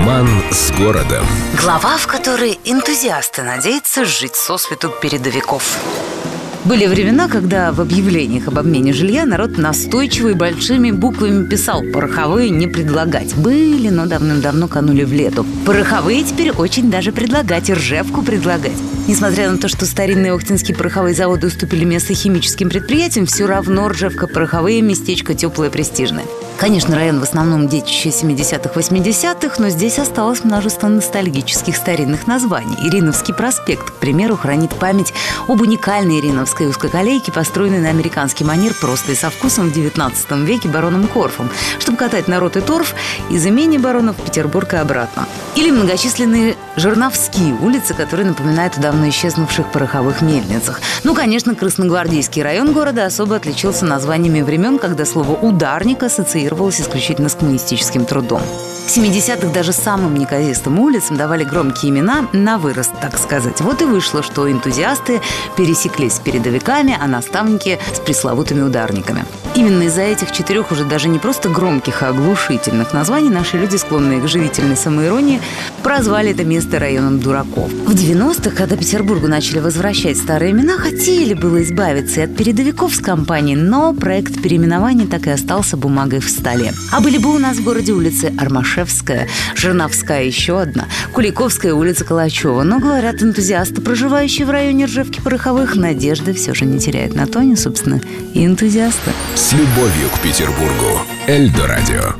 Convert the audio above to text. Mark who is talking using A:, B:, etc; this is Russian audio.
A: Роман с городом.
B: Глава, в которой энтузиасты надеются жить сосвету передовиков. Были времена, когда в объявлениях об обмене жилья народ настойчиво и большими буквами писал «пороховые не предлагать». Были, но давным-давно канули в лету. Пороховые теперь очень даже предлагать, и ржевку предлагать. Несмотря на то, что старинные охтинские пороховые заводы уступили место химическим предприятиям, все равно ржевка пороховые местечко теплое престижное. Конечно, район в основном детище 70-х, 80-х, но здесь осталось множество ностальгических старинных названий. Ириновский проспект, к примеру, хранит память об уникальной Ириновской узкоколейке, построенной на американский манер просто и со вкусом в 19 веке бароном Корфом, чтобы катать народ и торф из имени баронов в Петербург и обратно. Или многочисленные Жерновские улицы, которые напоминают о давно исчезнувших пороховых мельницах. Ну, конечно, Красногвардейский район города особо отличился названиями времен, когда слово «ударник» ассоциировалось исключительно с коммунистическим трудом. В 70-х даже самым неказистым улицам давали громкие имена на вырост, так сказать. Вот и вышло, что энтузиасты пересеклись с передовиками, а наставники с пресловутыми ударниками. Именно из-за этих четырех уже даже не просто громких, а оглушительных названий наши люди, склонные к живительной самоиронии, прозвали это место районом дураков. В 90-х, когда Петербургу начали возвращать старые имена, хотели было избавиться и от передовиков с компанией, но проект переименования так и остался бумагой в столе. А были бы у нас в городе улицы Армашевская, Жирновская еще одна, Куликовская улица Калачева. Но, говорят энтузиасты, проживающие в районе Ржевки Пороховых, надежды все же не теряют на то, не, собственно, и энтузиасты.
A: С любовью к Петербургу. Эльдо радио.